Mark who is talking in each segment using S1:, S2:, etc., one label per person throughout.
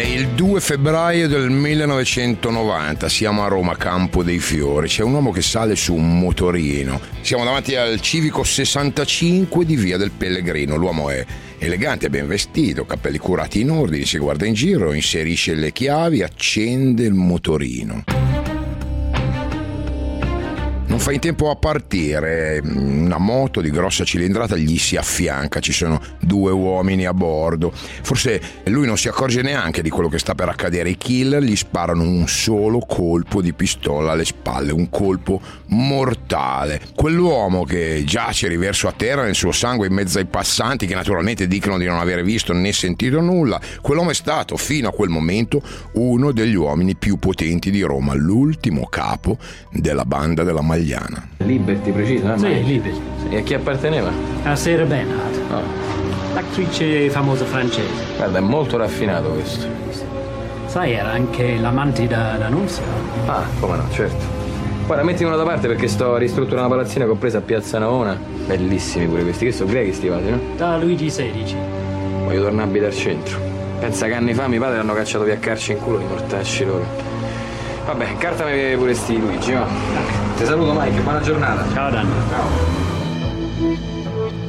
S1: Il 2 febbraio del 1990, siamo a Roma, Campo dei Fiori. C'è un uomo che sale su un motorino. Siamo davanti al civico 65 di Via del Pellegrino. L'uomo è elegante, ben vestito, capelli curati in ordine, si guarda in giro, inserisce le chiavi, accende il motorino. Non fa in tempo a partire, una moto di grossa cilindrata gli si affianca, ci sono due uomini a bordo. Forse lui non si accorge neanche di quello che sta per accadere. I killer gli sparano un solo colpo di pistola alle spalle, un colpo mortale. Quell'uomo che giace riverso a terra nel suo sangue in mezzo ai passanti, che naturalmente dicono di non aver visto né sentito nulla, quell'uomo è stato fino a quel momento uno degli uomini più potenti di Roma, l'ultimo capo della banda della Magliana.
S2: Liberty, preciso, eh?
S3: Sì, Liberty.
S2: E a chi apparteneva?
S3: A Sarah Bernhardt,
S2: No.
S3: l'attrice famosa francese.
S2: Guarda, è molto raffinato questo.
S3: Sai, era anche l'amante da, da Nunzia.
S2: Ah, come no, certo. Guarda, mettimi uno da parte perché sto ristrutturando una palazzina che ho preso a Piazza Navona. Bellissimi pure questi, che sono grechi sti vasi, no?
S3: Da Luigi XVI.
S2: Voglio tornare a abitare al centro. Pensa che anni fa mio padre l'hanno cacciato via a carci in culo di mortacci loro. Vabbè, incartami pure sti Luigi, va. Ti saluto Mike, buona giornata.
S3: Ciao Danny.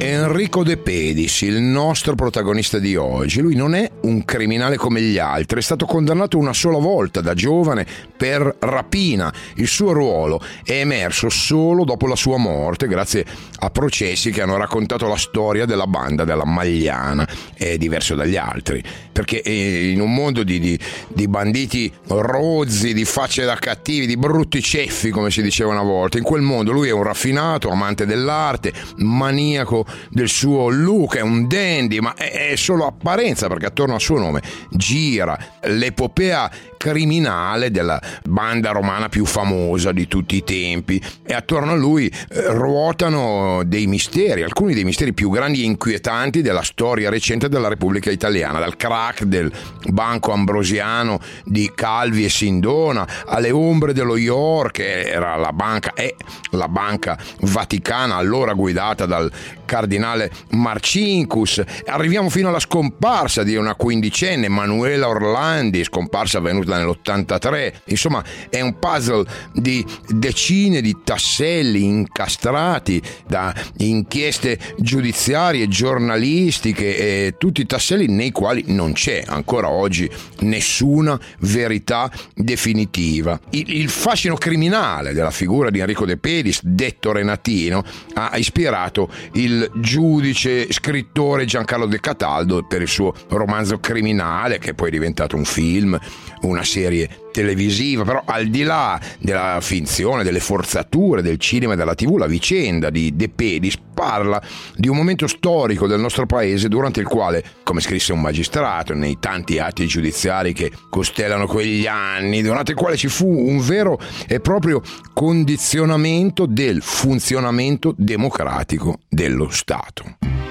S1: Enrico De Pedis, il nostro protagonista di oggi, lui non è un criminale come gli altri, è stato condannato una sola volta da giovane per rapina. Il suo ruolo è emerso solo dopo la sua morte grazie a processi che hanno raccontato la storia della banda della Magliana. È diverso dagli altri, perché eh, in un mondo di, di- di banditi rozzi, di facce da cattivi, di brutti ceffi, come si diceva una volta, in quel mondo lui è un raffinato, amante dell'arte, maniaco del suo look, è un dandy, ma è, è solo apparenza perché attorno al suo nome gira l'epopea criminale della banda romana più famosa di tutti i tempi e attorno a lui eh, ruotano dei misteri, alcuni dei misteri più grandi e inquietanti della storia recente della Repubblica Italiana, dal crack del Banco Ambrosiano di Calvi e Sindona alle ombre dello York, che era la banca, è la banca vaticana allora guidata dal cardinale Marcinkus. Arriviamo fino alla scomparsa di una quindicenne, Manuela Orlandi, scomparsa avvenuta nell'83. Insomma, è un puzzle di decine di tasselli incastrati da inchieste giudiziarie, giornalistiche e tutti i tasselli nei quali non c'è ancora oggi nessuna verità definitiva. Il, fascino criminale della figura di Enrico De Pedis, detto Renatino, ha ispirato il giudice scrittore Giancarlo De Cataldo per il suo romanzo criminale che poi è diventato un film, una serie televisiva, però al di là della finzione, delle forzature del cinema e della tv, la vicenda di De Pedis parla di un momento storico del nostro paese durante il quale, come scrisse un magistrato nei tanti atti giudiziari che costellano quegli anni, durante il quale ci fu un vero e proprio condizionamento del funzionamento democratico dello Stato.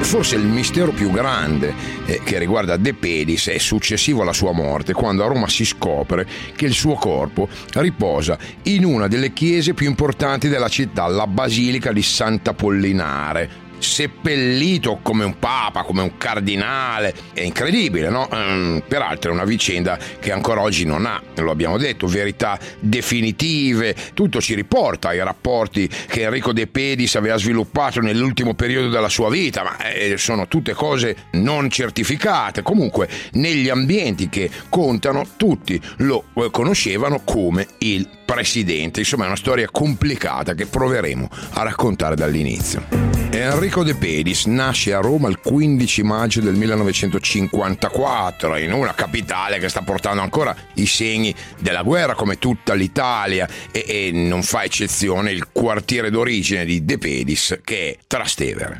S1: Forse il mistero più grande eh, che riguarda De Pedis è successivo alla sua morte, quando a Roma si scopre che il suo corpo riposa in una delle chiese più importanti della città, la Basilica di Sant'Apollinare. Seppellito come un papa, come un cardinale, è incredibile, no? Ehm, peraltro è una vicenda che ancora oggi non ha, lo abbiamo detto, verità definitive. Tutto ci riporta ai rapporti che Enrico De Pedis aveva sviluppato nell'ultimo periodo della sua vita, ma eh, sono tutte cose non certificate. Comunque, negli ambienti che contano, tutti lo eh, conoscevano come il presidente. Insomma, è una storia complicata che proveremo a raccontare dall'inizio. Enrico De Pedis nasce a Roma il 15 maggio del 1954 in una capitale che sta portando ancora i segni della guerra come tutta l'Italia e, e non fa eccezione il quartiere d'origine di De Pedis che è Trastevere.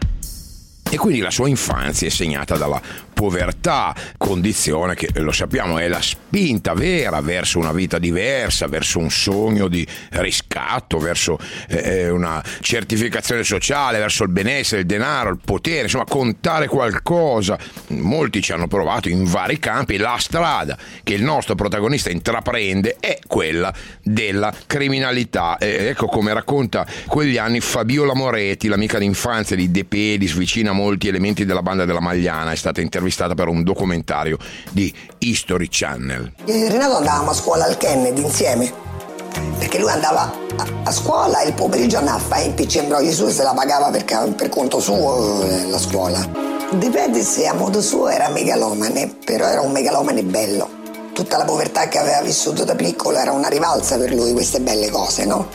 S1: E quindi la sua infanzia è segnata dalla povertà, condizione che lo sappiamo è la spinta vera verso una vita diversa, verso un sogno di riscatto, verso eh, una certificazione sociale, verso il benessere, il denaro, il potere, insomma contare qualcosa. Molti ci hanno provato in vari campi, la strada che il nostro protagonista intraprende è quella della criminalità. Eh, ecco come racconta quegli anni Fabiola Moretti, l'amica d'infanzia di De Pedis, vicina a molti elementi della banda della Magliana, è stata intervistata per un documentario di History Channel.
S4: Renato andavamo a scuola al Kennedy insieme, perché lui andava a, a scuola e il pomeriggio andava a fare in PC imbrogli su e se la pagava per, per conto suo eh, la scuola. Dipende se a modo suo era megalomane, però era un megalomane bello. Tutta la povertà che aveva vissuto da piccolo era una rivalsa per lui, queste belle cose, no?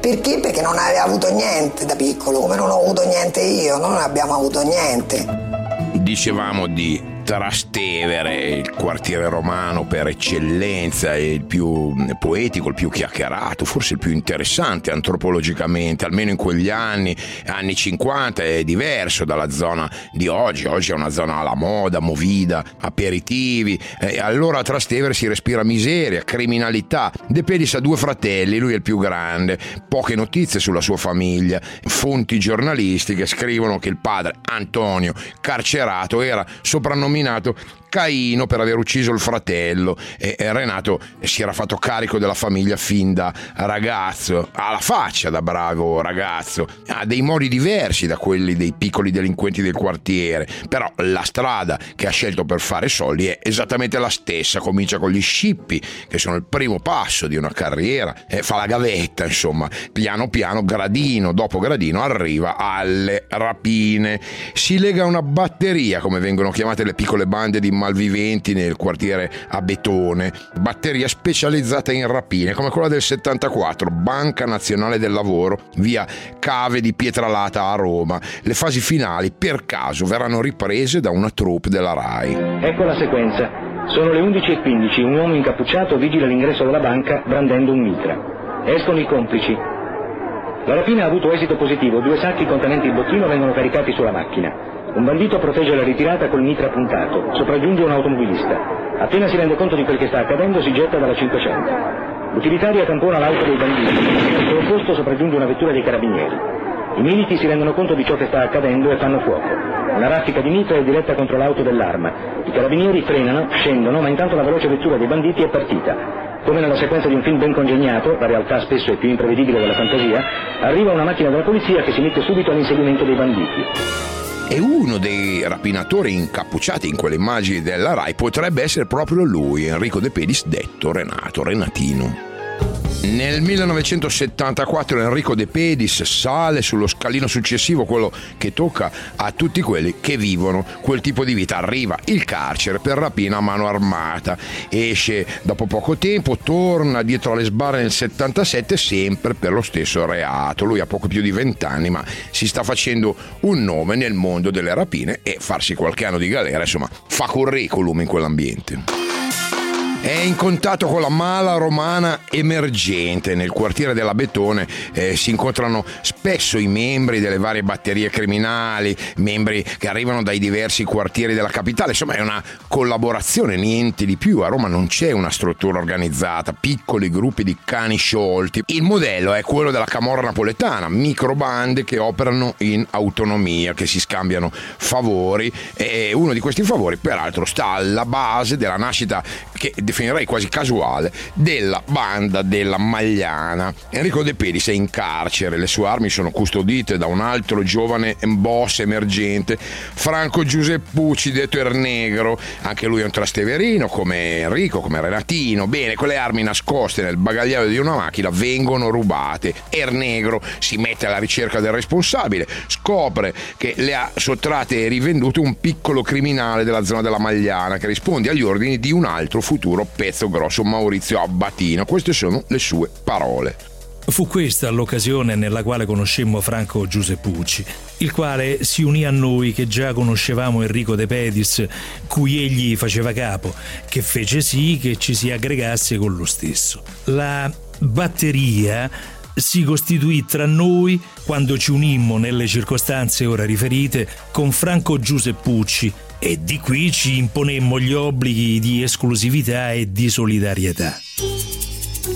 S4: Perché? Perché non aveva avuto niente da piccolo, come non ho avuto niente io, non abbiamo avuto niente.
S1: Dicevamo di Trastevere, il quartiere romano per eccellenza, il più poetico, il più chiacchierato, forse il più interessante antropologicamente, almeno in quegli anni, anni 50, è diverso dalla zona di oggi. Oggi è una zona alla moda, movida, aperitivi. E allora a Trastevere si respira miseria, criminalità. De Pedis ha due fratelli, lui è il più grande, poche notizie sulla sua famiglia. Fonti giornalistiche scrivono che il padre Antonio, carcerato, era soprannominato nominato Caino per aver ucciso il fratello. E, Renato si era fatto carico della famiglia fin da ragazzo, ha la faccia da bravo ragazzo, ha dei modi diversi da quelli dei piccoli delinquenti del quartiere, però la strada che ha scelto per fare soldi è esattamente la stessa, comincia con gli scippi che sono il primo passo di una carriera, e fa la gavetta insomma, piano piano, gradino dopo gradino arriva alle rapine, si lega a una batteria come vengono chiamate le piccole bande di malviventi nel quartiere Abetone, batteria specializzata in rapine come quella del 74, Banca Nazionale del Lavoro, via Cave di Pietralata a Roma. Le fasi finali per caso verranno riprese da una troupe della RAI.
S5: Ecco la sequenza. Sono le 11.15, un uomo incappucciato vigila all'ingresso della banca brandendo un mitra. Escono i complici. La rapina ha avuto esito positivo, due sacchi contenenti il bottino vengono caricati sulla macchina. Un bandito protegge la ritirata col mitra puntato, sopraggiunge un automobilista. Appena si rende conto di quel che sta accadendo si getta dalla 500. L'utilitaria tampona l'auto dei banditi, al suo opposto sopraggiunge una vettura dei carabinieri. I militi si rendono conto di ciò che sta accadendo e fanno fuoco. Una raffica di mitra è diretta contro l'auto dell'arma. I carabinieri frenano, scendono, ma intanto la veloce vettura dei banditi è partita. Come nella sequenza di un film ben congegnato, la realtà spesso è più imprevedibile della fantasia, arriva una macchina della polizia che si mette subito all'inseguimento dei banditi.
S1: E uno dei rapinatori incappucciati in quelle immagini della RAI potrebbe essere proprio lui, Enrico De Pedis, detto Renato Renatino. Nel 1974 Enrico De Pedis sale sullo scalino successivo, quello che tocca a tutti quelli che vivono quel tipo di vita. Arriva il carcere per rapina a mano armata, esce dopo poco tempo, torna dietro alle sbarre nel 77 sempre per lo stesso reato. Lui ha poco più di 20 anni ma si sta facendo un nome nel mondo delle rapine e farsi qualche anno di galera, insomma, fa curriculum in quell'ambiente. È in contatto con la mala romana emergente. Nel quartiere della Betone eh, si incontrano spesso i membri delle varie batterie criminali, membri che arrivano dai diversi quartieri della capitale. Insomma, è una collaborazione, niente di più. A Roma non c'è una struttura organizzata, piccoli gruppi di cani sciolti. Il modello è quello della camorra napoletana, microbande che operano in autonomia, che si scambiano favori e uno di questi favori, peraltro, sta alla base della nascita che definirei quasi casuale, della banda della Magliana. Enrico De Pedis è in carcere, le sue armi sono custodite da un altro giovane boss emergente, Franco Giuseppucci, detto Ernegro, anche lui è un trasteverino come Enrico, come Renatino. Bene, quelle armi nascoste nel bagagliaio di una macchina vengono rubate. Ernegro si mette alla ricerca del responsabile, scopre che le ha sottratte e rivendute un piccolo criminale della zona della Magliana che risponde agli ordini di un altro futuro pezzo grosso Maurizio Abbatino. Queste sono le sue parole.
S6: Fu questa l'occasione nella quale conoscemmo Franco Giuseppucci, il quale si unì a noi che già conoscevamo Enrico De Pedis, cui egli faceva capo, che fece sì che ci si aggregasse con lo stesso. La batteria si costituì tra noi quando ci unimmo nelle circostanze ora riferite con Franco Giuseppucci e di qui ci imponemmo gli obblighi di esclusività e di solidarietà.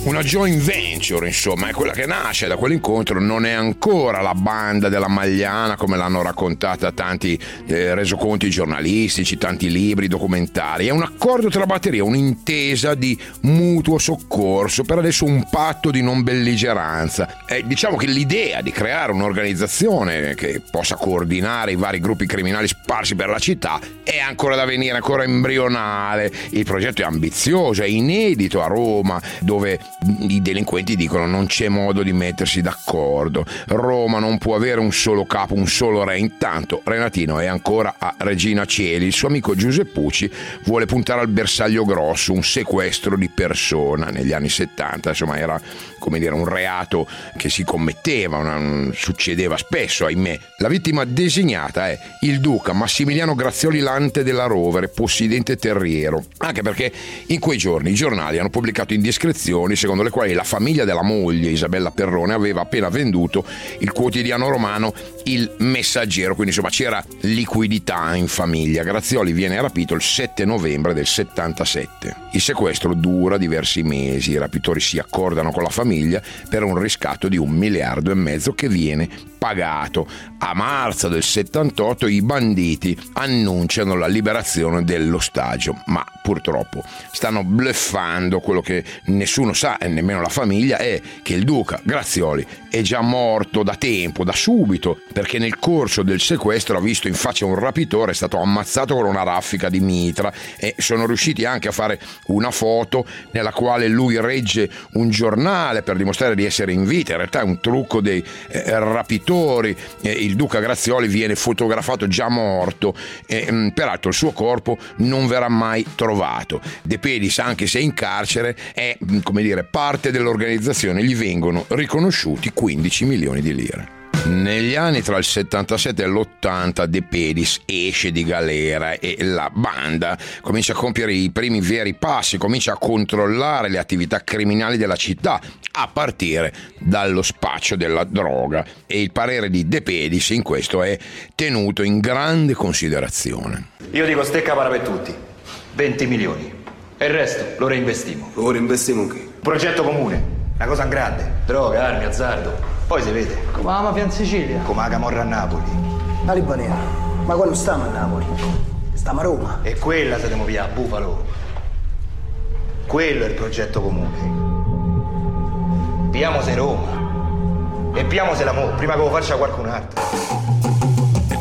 S1: Una joint venture, insomma, è quella che nasce da quell'incontro, non è ancora la banda della Magliana come l'hanno raccontata tanti eh, resoconti giornalistici, tanti libri, documentari, è un accordo tra batterie, un'intesa di mutuo soccorso, per adesso un patto di non belligeranza. Eh, diciamo che l'idea di creare un'organizzazione che possa coordinare i vari gruppi criminali sparsi per la città è ancora da venire, ancora embrionale. Il progetto è ambizioso, è inedito a Roma, dove i delinquenti dicono non c'è modo di mettersi d'accordo. Roma non può avere un solo capo, un solo re. Intanto Renatino è ancora a Regina Cieli. Il suo amico Giuseppucci vuole puntare al bersaglio grosso, un sequestro di persona negli anni 70. Insomma, era come dire un reato che si commetteva, una, succedeva spesso, ahimè. La vittima designata è il duca Massimiliano Grazioli Lante della Rovere, possidente terriero. Anche perché in quei giorni i giornali hanno pubblicato indiscrezioni informazioni secondo le quali la famiglia della moglie Isabella Perrone aveva appena venduto il quotidiano romano Il Messaggero, quindi insomma c'era liquidità in famiglia. Grazioli viene rapito il 7 novembre del 77. Il sequestro dura diversi mesi, i rapitori si accordano con la famiglia per un riscatto di un miliardo e mezzo che viene pagato. A marzo del 78 i banditi annunciano la liberazione dell'ostaggio, ma purtroppo stanno bluffando quello che nessuno sa e nemmeno la famiglia è che il duca Grazioli è già morto da tempo, da subito, perché nel corso del sequestro ha visto in faccia un rapitore, è stato ammazzato con una raffica di mitra e sono riusciti anche a fare una foto nella quale lui regge un giornale per dimostrare di essere in vita, in realtà è un trucco dei eh, rapitori, eh, il duca Grazioli viene fotografato già morto e mm, peraltro il suo corpo non verrà mai trovato. De Pedis, anche se in carcere, è mm, come dire parte dell'organizzazione, gli vengono riconosciuti 15 milioni di lire. Negli anni tra il 77 e l'80 De Pedis esce di galera e la banda comincia a compiere i primi veri passi, comincia a controllare le attività criminali della città, a partire dallo spaccio della droga e il parere di De Pedis in questo è tenuto in grande considerazione.
S7: Io dico stecca para per tutti, 20 milioni e il resto lo reinvestimo.
S8: Lo reinvestimo che?
S7: Progetto comune, una cosa in grande, droga, armi, azzardo. Poi si vede.
S9: Come la mafia in Sicilia.
S7: Come la camorra a Napoli.
S9: La Libanera. Ma quello stiamo a Napoli. Stiamo a Roma.
S7: E quella se devo via a Bufalo. Quello è il progetto comune. Piamo se Roma. E piamo se l'amore, prima che lo faccia qualcun altro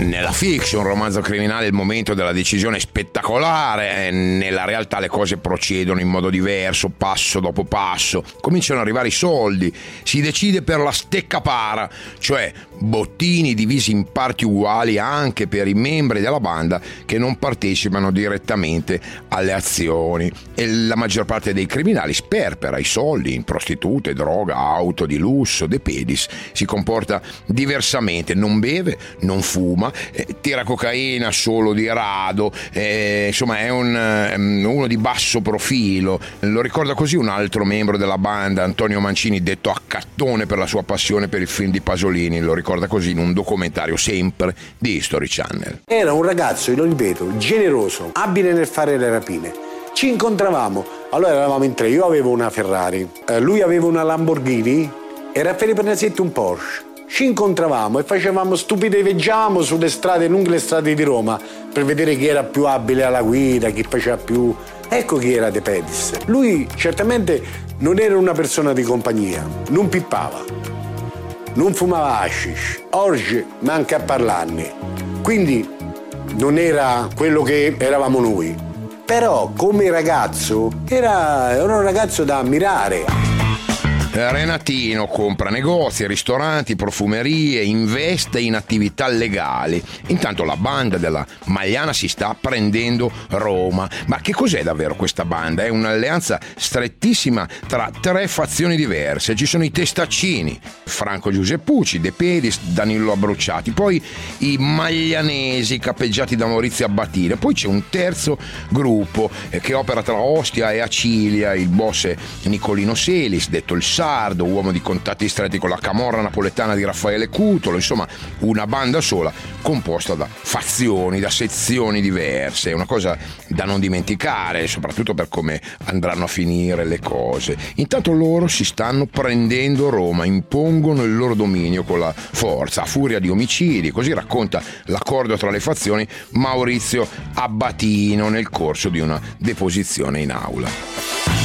S1: nella fiction, romanzo criminale, il momento della decisione è spettacolare, nella realtà le cose procedono in modo diverso, passo dopo passo, cominciano ad arrivare i soldi, si decide per la stecca para, cioè bottini divisi in parti uguali anche per i membri della banda che non partecipano direttamente alle azioni. E la maggior parte dei criminali sperpera i soldi in prostitute, droga, auto di lusso, De Pedis, si comporta diversamente, non beve, non fuma, eh, tira cocaina solo di rado, eh, insomma è un, um, uno di basso profilo. Lo ricorda così un altro membro della banda, Antonio Mancini, detto accattone per la sua passione per il film di Pasolini, lo ricorda così in un documentario sempre di History Channel.
S10: Era un ragazzo, lo ripeto, generoso, abile nel fare le rapine. Ci incontravamo, allora eravamo in tre, io avevo una Ferrari, eh, lui aveva una Lamborghini e Raffaele Pernazzetti un Porsche ci incontravamo e facevamo stupideggiamo sulle strade, lunghe le strade di Roma, per vedere chi era più abile alla guida, chi faceva più... Ecco chi era De Pedis. Lui certamente non era una persona di compagnia, non pippava, non fumava hashish, oggi manca a parlarne. Quindi non era quello che eravamo noi. Però come ragazzo era, era un ragazzo da ammirare.
S1: Renatino compra negozi, ristoranti, profumerie, investe in attività legali. Intanto la banda della Magliana si sta prendendo Roma. Ma che cos'è davvero questa banda? È un'alleanza strettissima tra tre fazioni diverse. Ci sono i testaccini, Franco Giuseppucci, De Pedis, Danilo Abbruciati, poi i maglianesi cappeggiati da Maurizio Abbatile, poi c'è un terzo gruppo eh, che opera tra Ostia e Acilia, il boss Nicolino Selis, detto il Sa Sardo, uomo di contatti stretti con la camorra napoletana di Raffaele Cutolo, insomma una banda sola composta da fazioni, da sezioni diverse, una cosa da non dimenticare, soprattutto per come andranno a finire le cose. Intanto loro si stanno prendendo Roma, impongono il loro dominio con la forza, a furia di omicidi, così racconta l'accordo tra le fazioni Maurizio Abbatino nel corso di una deposizione in aula.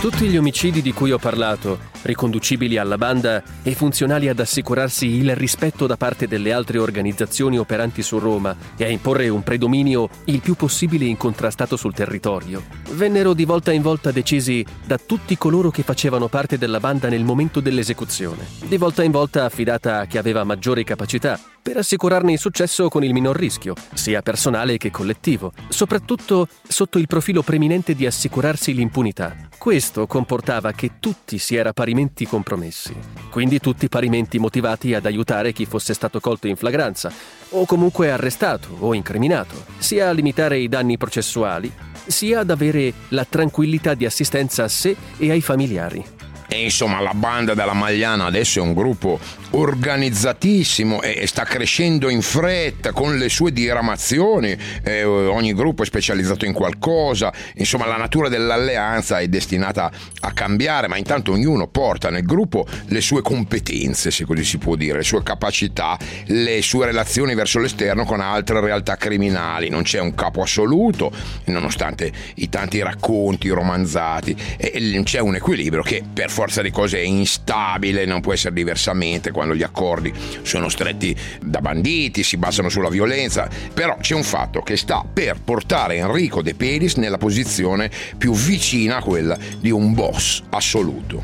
S8: Tutti gli omicidi di cui ho parlato, riconducibili alla banda e funzionali ad assicurarsi il rispetto da parte delle altre organizzazioni operanti su Roma e a imporre un predominio il più possibile incontrastato sul territorio, vennero di volta in volta decisi da tutti coloro che facevano parte della banda nel momento dell'esecuzione, di volta in volta affidata a chi aveva maggiore capacità per assicurarne il successo con il minor rischio, sia personale che collettivo, soprattutto sotto il profilo preminente di assicurarsi l'impunità. Questo comportava che tutti si era parimenti compromessi, quindi tutti parimenti motivati ad aiutare chi fosse stato colto in flagranza, o comunque arrestato o incriminato, sia a limitare i danni processuali, sia ad avere la tranquillità di assistenza a sé e ai familiari.
S1: E insomma la banda della Magliana adesso è un gruppo organizzatissimo e sta crescendo in fretta con le sue diramazioni, eh, ogni gruppo è specializzato in qualcosa, insomma la natura dell'alleanza è destinata a cambiare, ma intanto ognuno porta nel gruppo le sue competenze, se così si può dire, le sue capacità, le sue relazioni verso l'esterno con altre realtà criminali, non c'è un capo assoluto, nonostante i tanti racconti romanzati, e c'è un equilibrio che per forza di cose è instabile, non può essere diversamente quando gli accordi sono stretti da banditi, si basano sulla violenza, però c'è un fatto che sta per portare Enrico De Pedis nella posizione più vicina a quella di un boss assoluto.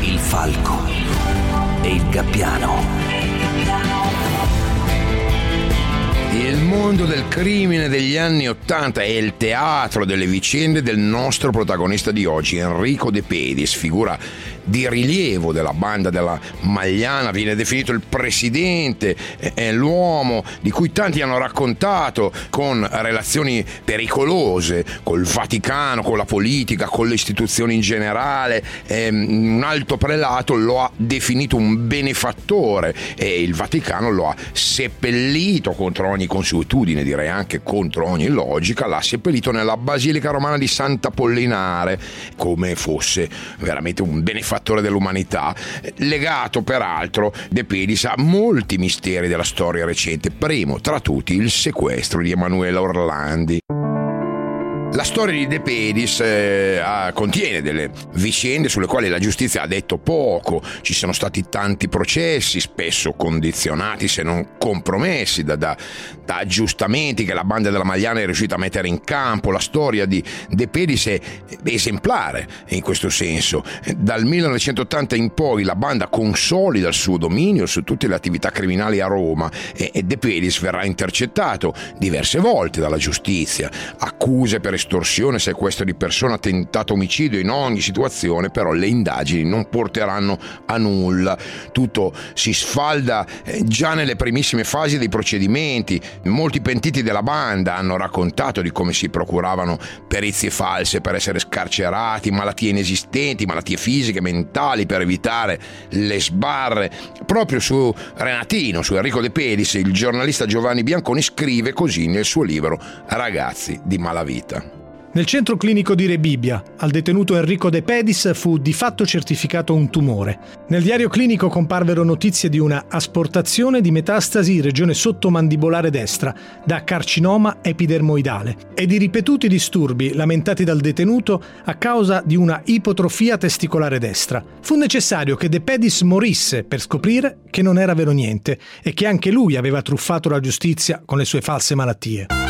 S11: Il falco e il gabbiano.
S1: Il mondo del crimine degli anni Ottanta è il teatro delle vicende del nostro protagonista di oggi, Enrico De Pedis, figura di rilievo della banda della Magliana, viene definito il presidente, è l'uomo di cui tanti hanno raccontato con relazioni pericolose col Vaticano, con la politica, con le istituzioni in generale. Un alto prelato lo ha definito un benefattore e il Vaticano lo ha seppellito contro ogni consuetudine, direi anche contro ogni logica, l'ha seppellito nella Basilica Romana di Sant'Apollinare come fosse veramente un benefattore fattore dell'umanità, legato peraltro De Pedis a molti misteri della storia recente, primo tra tutti il sequestro di Emanuela Orlandi. La storia di De Pedis eh, contiene delle vicende sulle quali la giustizia ha detto poco, ci sono stati tanti processi, spesso condizionati se non compromessi da, da, da, aggiustamenti che la banda della Magliana è riuscita a mettere in campo. La storia di De Pedis è esemplare in questo senso. Dal 1980 in poi la banda consolida il suo dominio su tutte le attività criminali a Roma e, e De Pedis verrà intercettato diverse volte dalla giustizia, accuse per estorsione, sequestro di persona, tentato omicidio, in ogni situazione però le indagini non porteranno a nulla. Tutto si sfalda eh, già nelle primissime fasi dei procedimenti. Molti pentiti della banda hanno raccontato di come si procuravano perizie false per essere scarcerati, malattie inesistenti, malattie fisiche, mentali per evitare le sbarre. Proprio su Renatino, su Enrico De Pedis, il giornalista Giovanni Bianconi scrive così nel suo libro Ragazzi di malavita.
S12: Nel centro clinico di Rebibbia, al detenuto Enrico De Pedis fu di fatto certificato un tumore. Nel diario clinico comparvero notizie di una asportazione di metastasi in regione sottomandibolare destra, da carcinoma epidermoidale, e di ripetuti disturbi lamentati dal detenuto a causa di una ipotrofia testicolare destra. Fu necessario che De Pedis morisse per scoprire che non era vero niente e che anche lui aveva truffato la giustizia con le sue false malattie.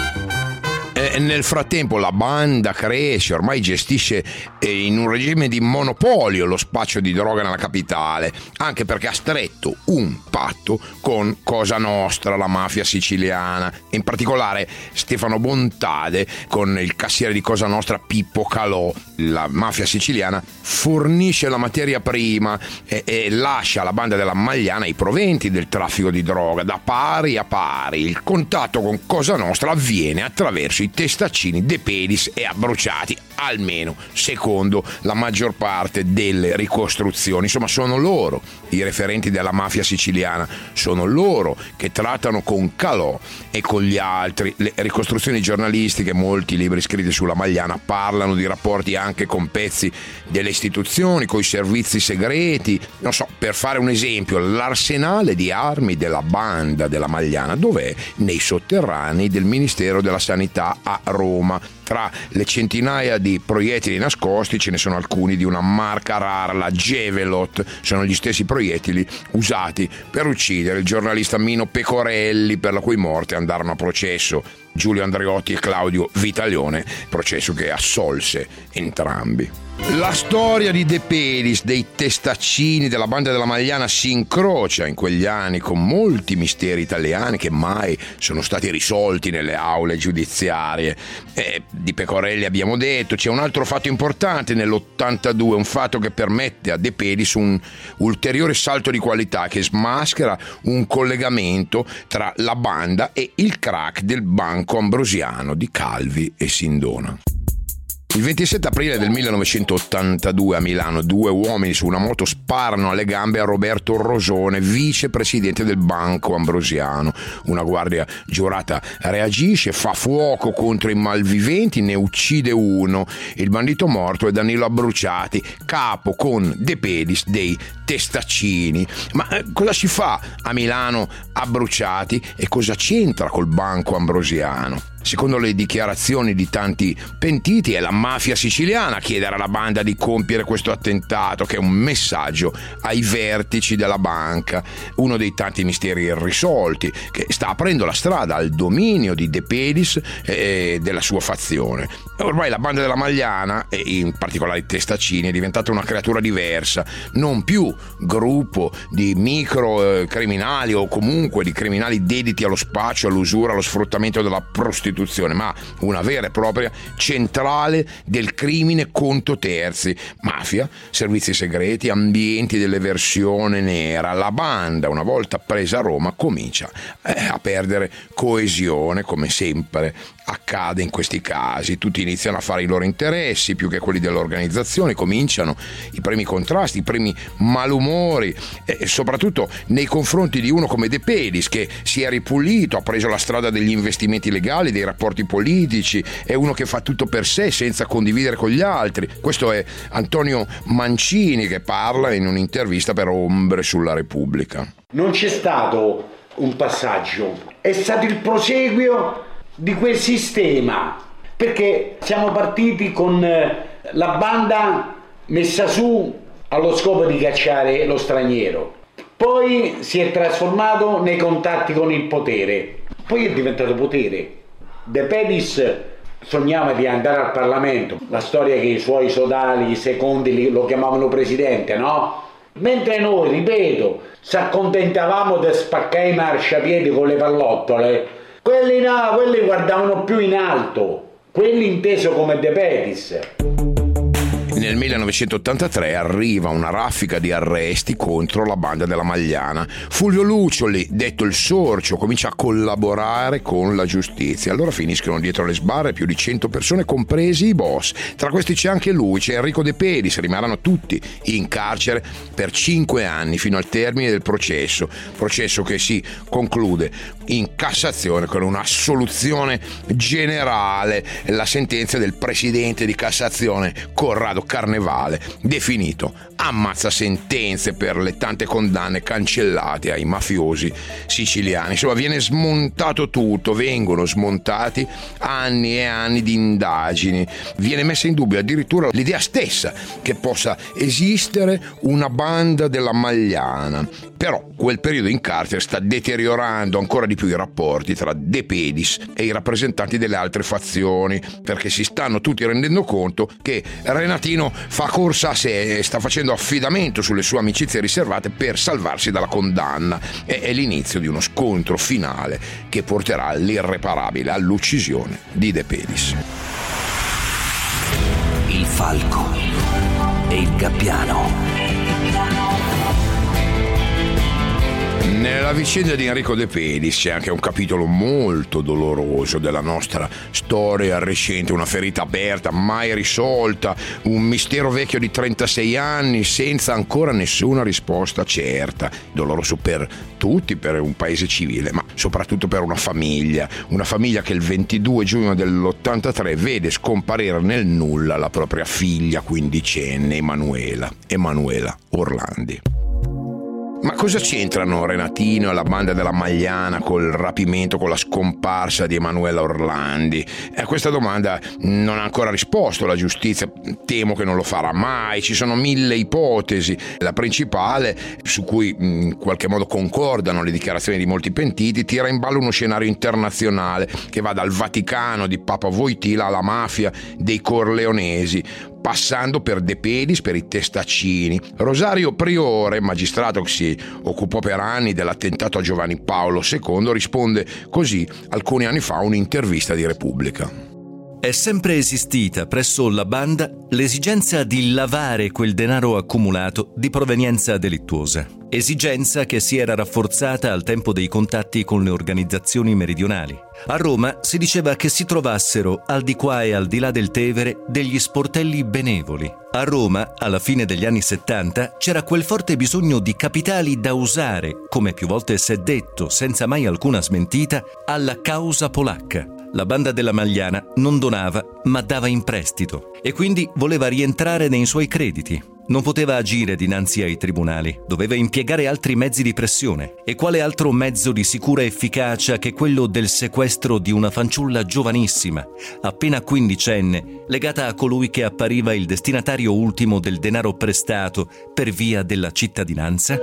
S1: Nel frattempo la banda cresce, ormai gestisce eh, in un regime di monopolio lo spaccio di droga nella capitale, anche perché ha stretto un patto con Cosa Nostra, la mafia siciliana, in particolare Stefano Bontade con il cassiere di Cosa Nostra Pippo Calò. La mafia siciliana fornisce la materia prima e, e lascia alla banda della Magliana i proventi del traffico di droga da pari a pari. Il contatto con Cosa Nostra avviene attraverso i testaccini De Pedis e Abbruciati. almeno secondo la maggior parte delle ricostruzioni. Insomma, sono loro i referenti della mafia siciliana, sono loro che trattano con Calò e con gli altri. Le ricostruzioni giornalistiche, molti libri scritti sulla Magliana parlano di rapporti anche con pezzi delle istituzioni, con i servizi segreti. Non so, per fare un esempio, l'arsenale di armi della banda della Magliana dov'è? Nei sotterranei del Ministero della Sanità a Roma. Tra le centinaia di proiettili nascosti ce ne sono alcuni di una marca rara, la Gevelot, sono gli stessi proiettili usati per uccidere il giornalista Mino Pecorelli, per la cui morte andarono a processo Giulio Andreotti e Claudio Vitalione, processo che assolse entrambi. La storia di De Pedis, dei testaccini della banda della Magliana si incrocia in quegli anni con molti misteri italiani che mai sono stati risolti nelle aule giudiziarie. E di Pecorelli abbiamo detto, c'è un altro fatto importante nell'82, un fatto che permette a De Pedis un ulteriore salto di qualità che smaschera un collegamento tra la banda e il crack del banco ambrosiano di Calvi e Sindona. Il 27 aprile del 1982 a Milano due uomini su una moto sparano alle gambe a Roberto Rosone, vicepresidente del Banco Ambrosiano. Una guardia giurata reagisce, fa fuoco contro i malviventi, ne uccide uno. Il bandito morto è Danilo Abbruciati, capo con De Pedis dei Testaccini. Ma eh, cosa si fa a Milano Abbruciati e cosa c'entra col Banco Ambrosiano? Secondo le dichiarazioni di tanti pentiti è la mafia siciliana a chiedere alla banda di compiere questo attentato che è un messaggio ai vertici della banca, uno dei tanti misteri irrisolti che sta aprendo la strada al dominio di De Pedis e della sua fazione. Ormai la banda della Magliana e in particolare i Testaccini è diventata una creatura diversa, non più gruppo di micro eh, criminali o comunque di criminali dediti allo spaccio, all'usura, allo sfruttamento della prostituzione Costituzione, ma una vera e propria centrale del crimine conto terzi. Mafia, servizi segreti, ambienti dell'eversione nera. La banda, una volta presa Roma, comincia eh, a perdere coesione, come sempre accade in questi casi. Tutti iniziano a fare i loro interessi più che quelli dell'organizzazione, cominciano i primi contrasti, i primi malumori, e soprattutto nei confronti di uno come De Pedis che si è ripulito, ha preso la strada degli investimenti legali, dei rapporti politici, è uno che fa tutto per sé senza condividere con gli altri. Questo è Antonio Mancini che parla in un'intervista per Ombre sulla Repubblica.
S10: Non c'è stato un passaggio, è stato il proseguio di quel sistema, perché siamo partiti con eh, la banda messa su allo scopo di cacciare lo straniero, poi si è trasformato nei contatti con il potere, poi è diventato potere. De Pedis sognava di andare al Parlamento, la storia che i suoi sodali, i secondi lo chiamavano presidente, no? Mentre noi, ripeto, ci accontentavamo di spaccare i marciapiedi con le pallottole, quelli no, quelli guardavano più in alto, quelli inteso come De Pedis.
S1: Nel 1983 arriva una raffica di arresti contro la banda della Magliana. Fulvio Lucioli, detto il Sorcio, comincia a collaborare con la giustizia. Allora finiscono dietro le sbarre più di 100 persone, compresi i boss. Tra questi c'è anche lui, c'è Enrico De Pedis, rimarranno tutti in carcere per 5 anni fino al termine del processo. Processo che si conclude in Cassazione con un'assoluzione generale, la sentenza del presidente di Cassazione Corrado Carnevale, definito ammazza sentenze per le tante condanne cancellate ai mafiosi siciliani. Insomma, viene smontato tutto, vengono smontati anni e anni di indagini, viene messa in dubbio addirittura l'idea stessa che possa esistere una banda della Magliana. Però quel periodo in carcere sta deteriorando ancora di più i rapporti tra De Pedis e i rappresentanti delle altre fazioni, perché si stanno tutti rendendo conto che Renatino fa corsa a sé e sta facendo affidamento sulle sue amicizie riservate per salvarsi dalla condanna. E è l'inizio di uno scontro finale che porterà all'irreparabile, all'uccisione di De Pedis.
S11: Il falco e il gabbiano.
S1: Nella vicenda di Enrico De Pedis c'è anche un capitolo molto doloroso della nostra storia recente, una ferita aperta, mai risolta, un mistero vecchio di 36 anni senza ancora nessuna risposta certa. Doloroso per tutti, per un paese civile, ma soprattutto per una famiglia, una famiglia che il 22 giugno dell'83 vede scomparire nel nulla la propria figlia quindicenne Emanuela, Emanuela Orlandi. Ma cosa c'entrano Renatino e la banda della Magliana col rapimento, con la scomparsa di Emanuela Orlandi? A questa domanda non ha ancora risposto la giustizia, temo che non lo farà mai, ci sono mille ipotesi. La principale, su cui in qualche modo concordano le dichiarazioni di molti pentiti, tira in ballo uno scenario internazionale che va dal Vaticano di Papa Voitila alla mafia dei Corleonesi, passando per De Pedis, per i testaccini. Rosario Priore, magistrato che si occupò per anni dell'attentato a Giovanni Paolo II, risponde così alcuni anni fa a un'intervista di Repubblica.
S13: È sempre esistita presso la banda l'esigenza di lavare quel denaro accumulato di provenienza delittuosa. Esigenza che si era rafforzata al tempo dei contatti con le organizzazioni meridionali. A Roma si diceva che si trovassero, al di qua e al di là del Tevere, degli sportelli benevoli. A Roma, alla fine degli anni 70, c'era quel forte bisogno di capitali da usare, come più volte si è detto, senza mai alcuna smentita, alla causa polacca. La banda della Magliana non donava, ma dava in prestito e quindi voleva rientrare nei suoi crediti. Non poteva agire dinanzi ai tribunali, doveva impiegare altri mezzi di pressione. E quale altro mezzo di sicura efficacia che quello del sequestro di una fanciulla giovanissima, appena quindicenne, legata a colui che appariva il destinatario ultimo del denaro prestato per via della cittadinanza?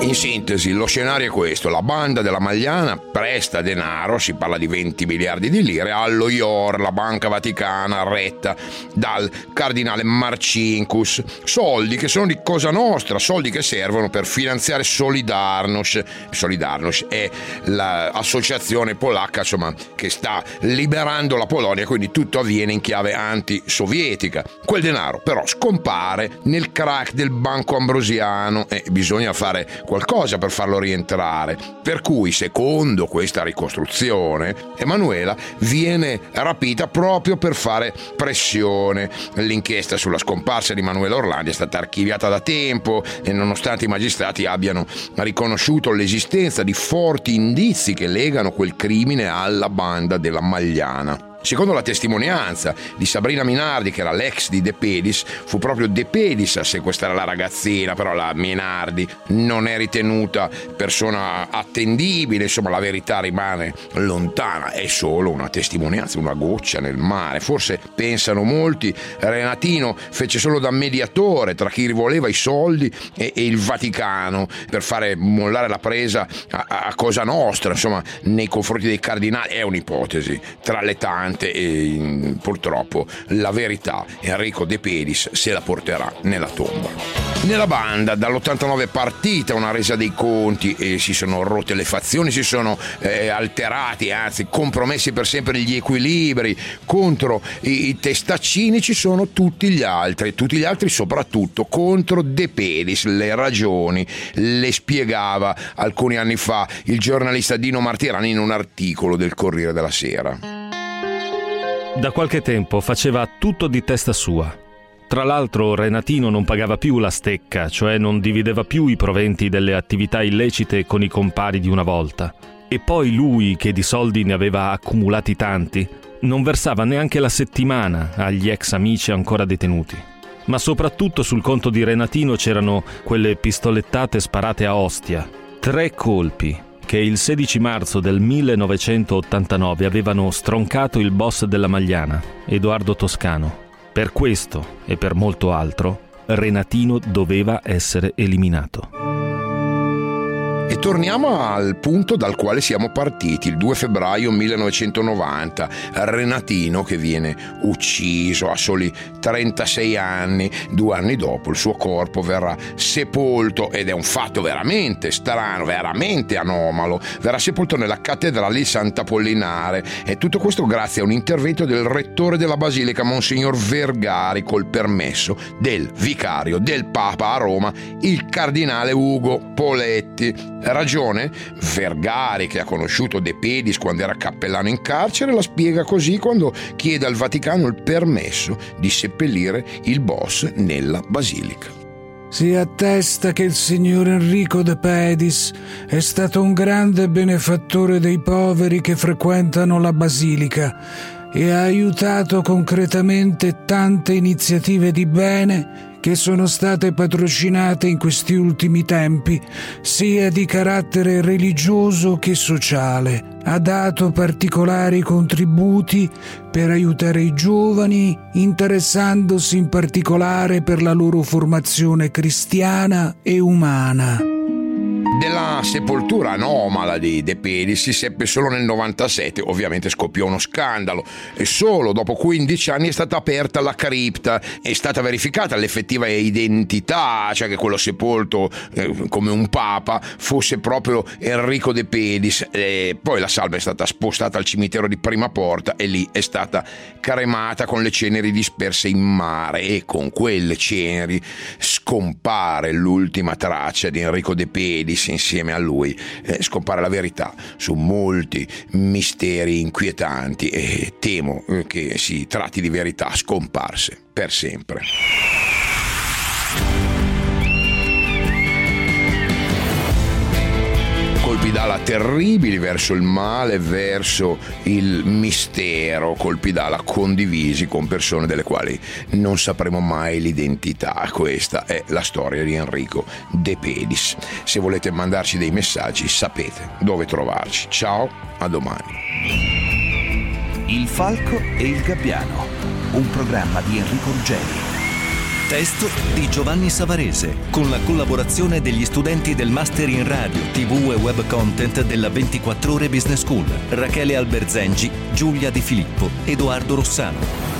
S1: In sintesi, lo scenario è questo: la banda della Magliana presta denaro, si parla di 20 miliardi di lire, allo IOR, la banca vaticana retta dal cardinale Marcinkus. Soldi che sono di Cosa Nostra, soldi che servono per finanziare Solidarność. Solidarność è l'associazione polacca insomma, che sta liberando la Polonia, quindi tutto avviene in chiave anti-sovietica. Quel denaro però scompare nel crack del Banco Ambrosiano e bisogna fare qualcosa per farlo rientrare. Per cui, secondo questa ricostruzione, Emanuela viene rapita proprio per fare pressione. L'inchiesta sulla scomparsa di Emanuela Orlandi è stata archiviata da tempo e nonostante i magistrati abbiano riconosciuto l'esistenza di forti indizi che legano quel crimine alla banda della Magliana. Secondo la testimonianza di Sabrina Minardi, che era l'ex di De Pedis, fu proprio De Pedis a sequestrare la ragazzina, però la Minardi non è ritenuta persona attendibile, insomma la verità rimane lontana, è solo una testimonianza, una goccia nel mare. Forse pensano molti, Renatino fece solo da mediatore tra chi voleva i soldi e, e il Vaticano per fare mollare la presa a, a Cosa Nostra, insomma nei confronti dei cardinali, è un'ipotesi tra le tante e purtroppo la verità Enrico De Pedis se la porterà nella tomba. Nella banda dall'89 partita una resa dei conti e si sono rotte le fazioni, si sono eh, alterati, anzi compromessi per sempre gli equilibri contro i, i testaccini ci sono tutti gli altri, tutti gli altri soprattutto contro De Pedis, le ragioni le spiegava alcuni anni fa il giornalista Dino Martirani in un articolo del Corriere della Sera.
S14: Da qualche tempo faceva tutto di testa sua. Tra l'altro Renatino non pagava più la stecca, cioè non divideva più i proventi delle attività illecite con i compari di una volta. E poi lui, che di soldi ne aveva accumulati tanti, non versava neanche la settimana agli ex amici ancora detenuti. Ma soprattutto sul conto di Renatino c'erano quelle pistolettate sparate a Ostia. Tre colpi, che il 16 marzo del 1989 avevano stroncato il boss della Magliana, Edoardo Toscano. Per questo e per molto altro, Renatino doveva essere eliminato.
S1: E torniamo al punto dal quale siamo partiti, il 2 febbraio 1990, Renatino che viene ucciso a soli 36 anni, due anni dopo il suo corpo verrà sepolto ed è un fatto veramente strano, veramente anomalo, verrà sepolto nella cattedrale di Sant'Apollinare. E tutto questo grazie a un intervento del rettore della basilica, Monsignor Vergari, col permesso del vicario del Papa a Roma, il cardinale Ugo Poletti. Ragione? Vergari, che ha conosciuto De Pedis quando era cappellano in carcere, la spiega così quando chiede al Vaticano il permesso di seppellire il boss nella basilica.
S15: Si attesta che il signor Enrico de Pedis è stato un grande benefattore dei poveri che frequentano la basilica e ha aiutato concretamente tante iniziative di bene che sono state patrocinate in questi ultimi tempi, sia di carattere religioso che sociale. Ha dato particolari contributi per aiutare i giovani, interessandosi in particolare per la loro formazione cristiana e umana.
S1: Della sepoltura anomala di De Pedis si seppe solo nel 97, ovviamente scoppiò uno scandalo. E solo dopo 15 anni è stata aperta la cripta, è stata verificata l'effettiva identità, cioè che quello sepolto eh, come un papa fosse proprio Enrico De Pedis. E poi la salva è stata spostata al cimitero di Prima Porta e lì è stata cremata con le ceneri disperse in mare. E con quelle ceneri scompare l'ultima traccia di Enrico De Pedis insieme a lui eh, scompare la verità su molti misteri inquietanti e temo eh, che si tratti di verità scomparse per sempre. Colpi d'ala terribili verso il male, verso il mistero, colpi d'ala condivisi con persone delle quali non sapremo mai l'identità. Questa è la storia di Enrico De Pedis. Se volete mandarci dei messaggi sapete dove trovarci. Ciao, a domani.
S11: Il Falco e il Gabbiano, un programma di Enrico Ruggeri.
S13: Testo di Giovanni Savarese, con la collaborazione degli studenti del Master in Radio, TV e Web Content della 24 Ore Business School, Rachele Alberzengi, Giulia Di Filippo, Edoardo Rossano.